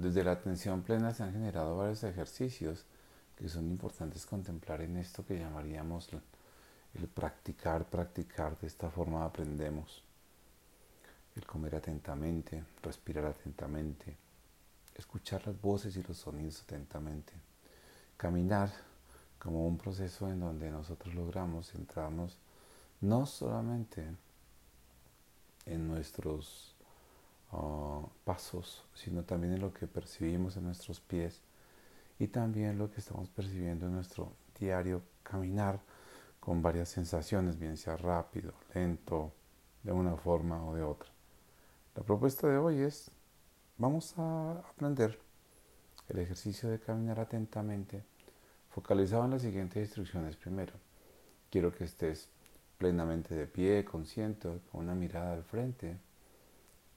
Desde la atención plena se han generado varios ejercicios que son importantes contemplar en esto que llamaríamos el practicar, practicar, de esta forma aprendemos. El comer atentamente, respirar atentamente, escuchar las voces y los sonidos atentamente, caminar como un proceso en donde nosotros logramos centrarnos no solamente en nuestros ah, pasos, sino también en lo que percibimos en nuestros pies y también lo que estamos percibiendo en nuestro diario caminar con varias sensaciones, bien sea rápido, lento, de una forma o de otra. La propuesta de hoy es, vamos a aprender el ejercicio de caminar atentamente, focalizado en las siguientes instrucciones. Primero, quiero que estés plenamente de pie, consciente, con una mirada al frente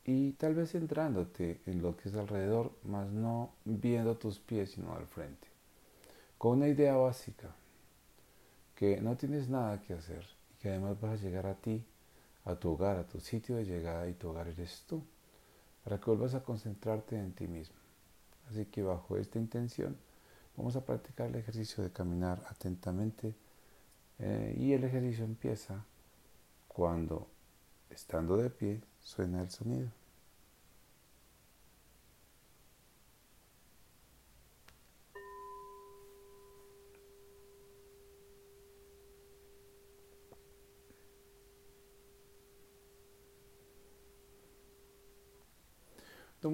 y tal vez centrándote en lo que es alrededor, más no viendo tus pies, sino al frente. Con una idea básica, que no tienes nada que hacer y que además vas a llegar a ti, a tu hogar, a tu sitio de llegada y tu hogar eres tú, para que vuelvas a concentrarte en ti mismo. Así que bajo esta intención vamos a practicar el ejercicio de caminar atentamente eh, y el ejercicio empieza cuando, estando de pie, suena el sonido.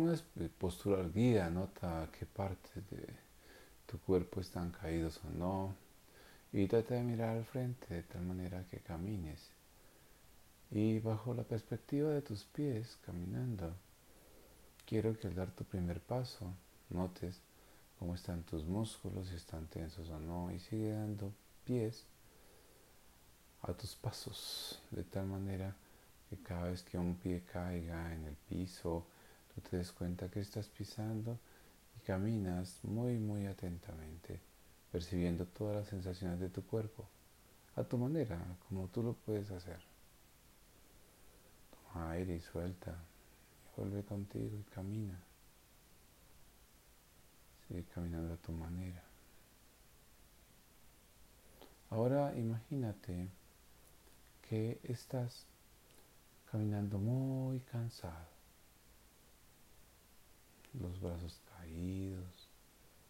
Toma una postura erguida, nota qué partes de tu cuerpo están caídos o no. Y trata de mirar al frente de tal manera que camines. Y bajo la perspectiva de tus pies caminando, quiero que al dar tu primer paso notes cómo están tus músculos, si están tensos o no, y sigue dando pies a tus pasos, de tal manera que cada vez que un pie caiga en el piso, te des cuenta que estás pisando y caminas muy, muy atentamente, percibiendo todas las sensaciones de tu cuerpo, a tu manera, como tú lo puedes hacer. Toma aire y suelta, vuelve contigo y camina. Sigue caminando a tu manera. Ahora imagínate que estás caminando muy cansado los brazos caídos,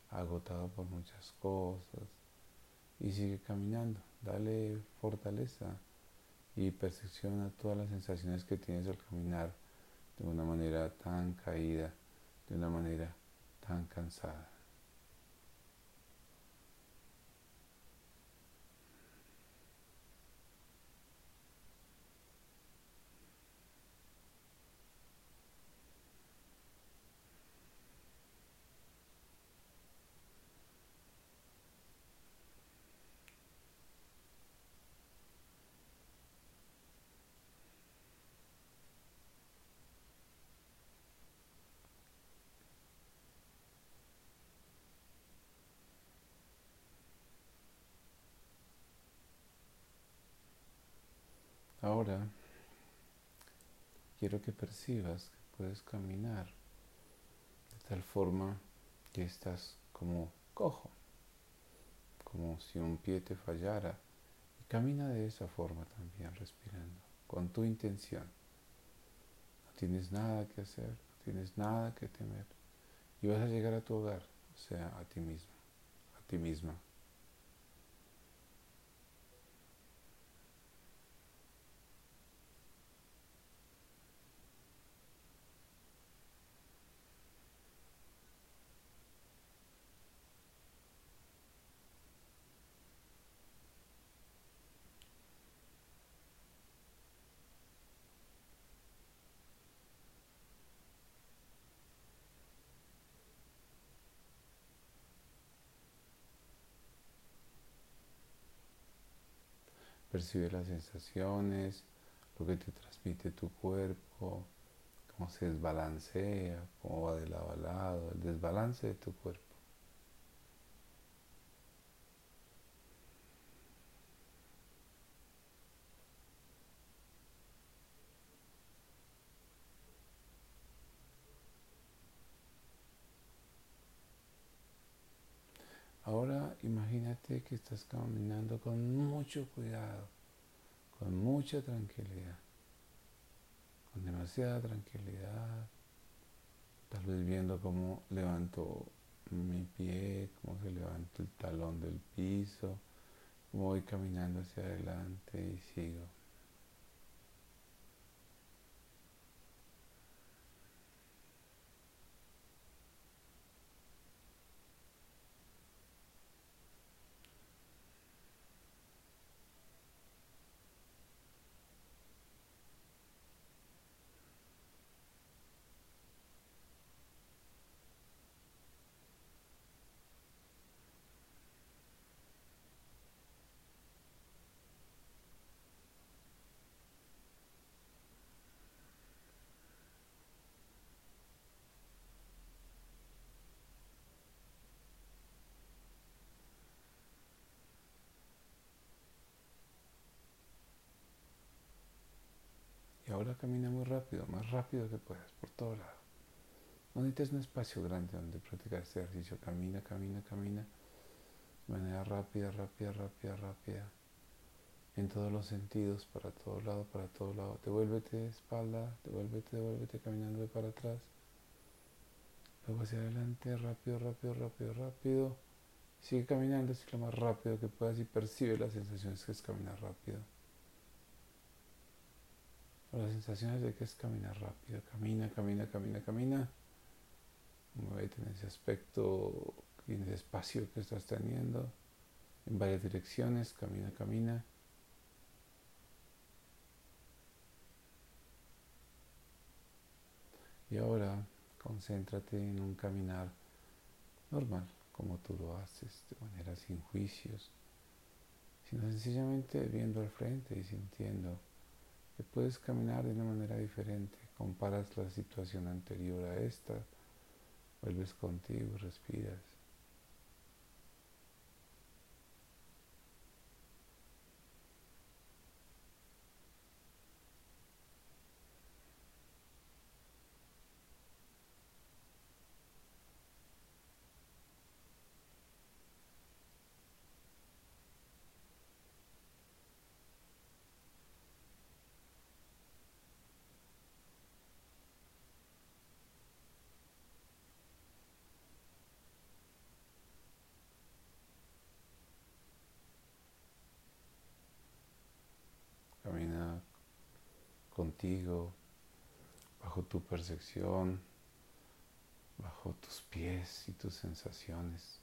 agotado por muchas cosas, y sigue caminando. Dale fortaleza y percepciona todas las sensaciones que tienes al caminar de una manera tan caída, de una manera tan cansada. Ahora quiero que percibas que puedes caminar de tal forma que estás como cojo, como si un pie te fallara. Y camina de esa forma también, respirando, con tu intención. No tienes nada que hacer, no tienes nada que temer. Y vas a llegar a tu hogar, o sea, a ti mismo, a ti misma. Percibe las sensaciones, lo que te transmite tu cuerpo, cómo se desbalancea, cómo va de lado a lado, el desbalance de tu cuerpo. Ahora imagínate que estás caminando con mucho cuidado, con mucha tranquilidad, con demasiada tranquilidad, tal vez viendo cómo levanto mi pie, cómo se levanta el talón del piso, voy caminando hacia adelante y sigo. ahora camina muy rápido, más rápido que puedas, por todo lado. No necesitas un espacio grande donde practicar este ejercicio. Camina, camina, camina. De manera rápida, rápida, rápida, rápida. En todos los sentidos, para todo lado, para todo lado. Devuélvete de espalda, devuélvete, devuélvete caminando de para atrás. Luego hacia adelante, rápido, rápido, rápido, rápido. Sigue caminando así lo más rápido que puedas y percibe las sensaciones que es caminar rápido las sensaciones de que es caminar rápido. Camina, camina, camina, camina. Muévete en ese aspecto, en ese espacio que estás teniendo, en varias direcciones. Camina, camina. Y ahora concéntrate en un caminar normal, como tú lo haces, de manera sin juicios, sino sencillamente viendo al frente y sintiendo puedes caminar de una manera diferente. Comparas la situación anterior a esta, vuelves contigo, respiras. Contigo, bajo tu percepción, bajo tus pies y tus sensaciones.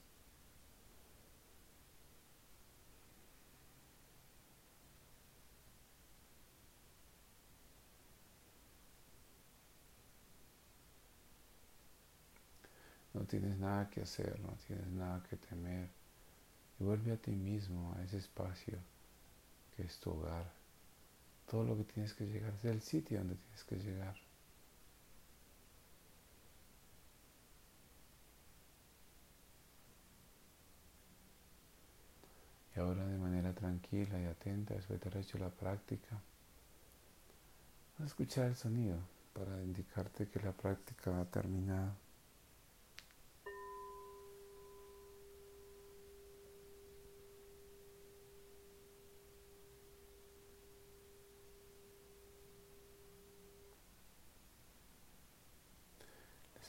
No tienes nada que hacer, no tienes nada que temer. Y vuelve a ti mismo, a ese espacio que es tu hogar todo lo que tienes que llegar, es el sitio donde tienes que llegar. Y ahora de manera tranquila y atenta, después de haber hecho la práctica, vas a escuchar el sonido para indicarte que la práctica ha terminado.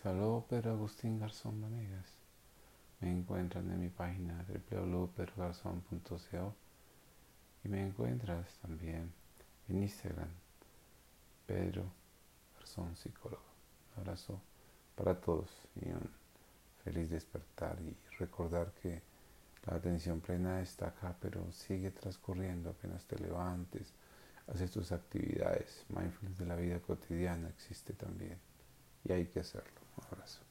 Saludos Pedro Agustín Garzón Vanegas. Me encuentran en mi página www.pedrogarzón.co y me encuentras también en Instagram, Pedro Garzón Psicólogo. Abrazo para todos y un feliz despertar y recordar que la atención plena está acá, pero sigue transcurriendo apenas te levantes, haces tus actividades. Mindfulness de la vida cotidiana existe también y hay que hacerlo. Un abrazo.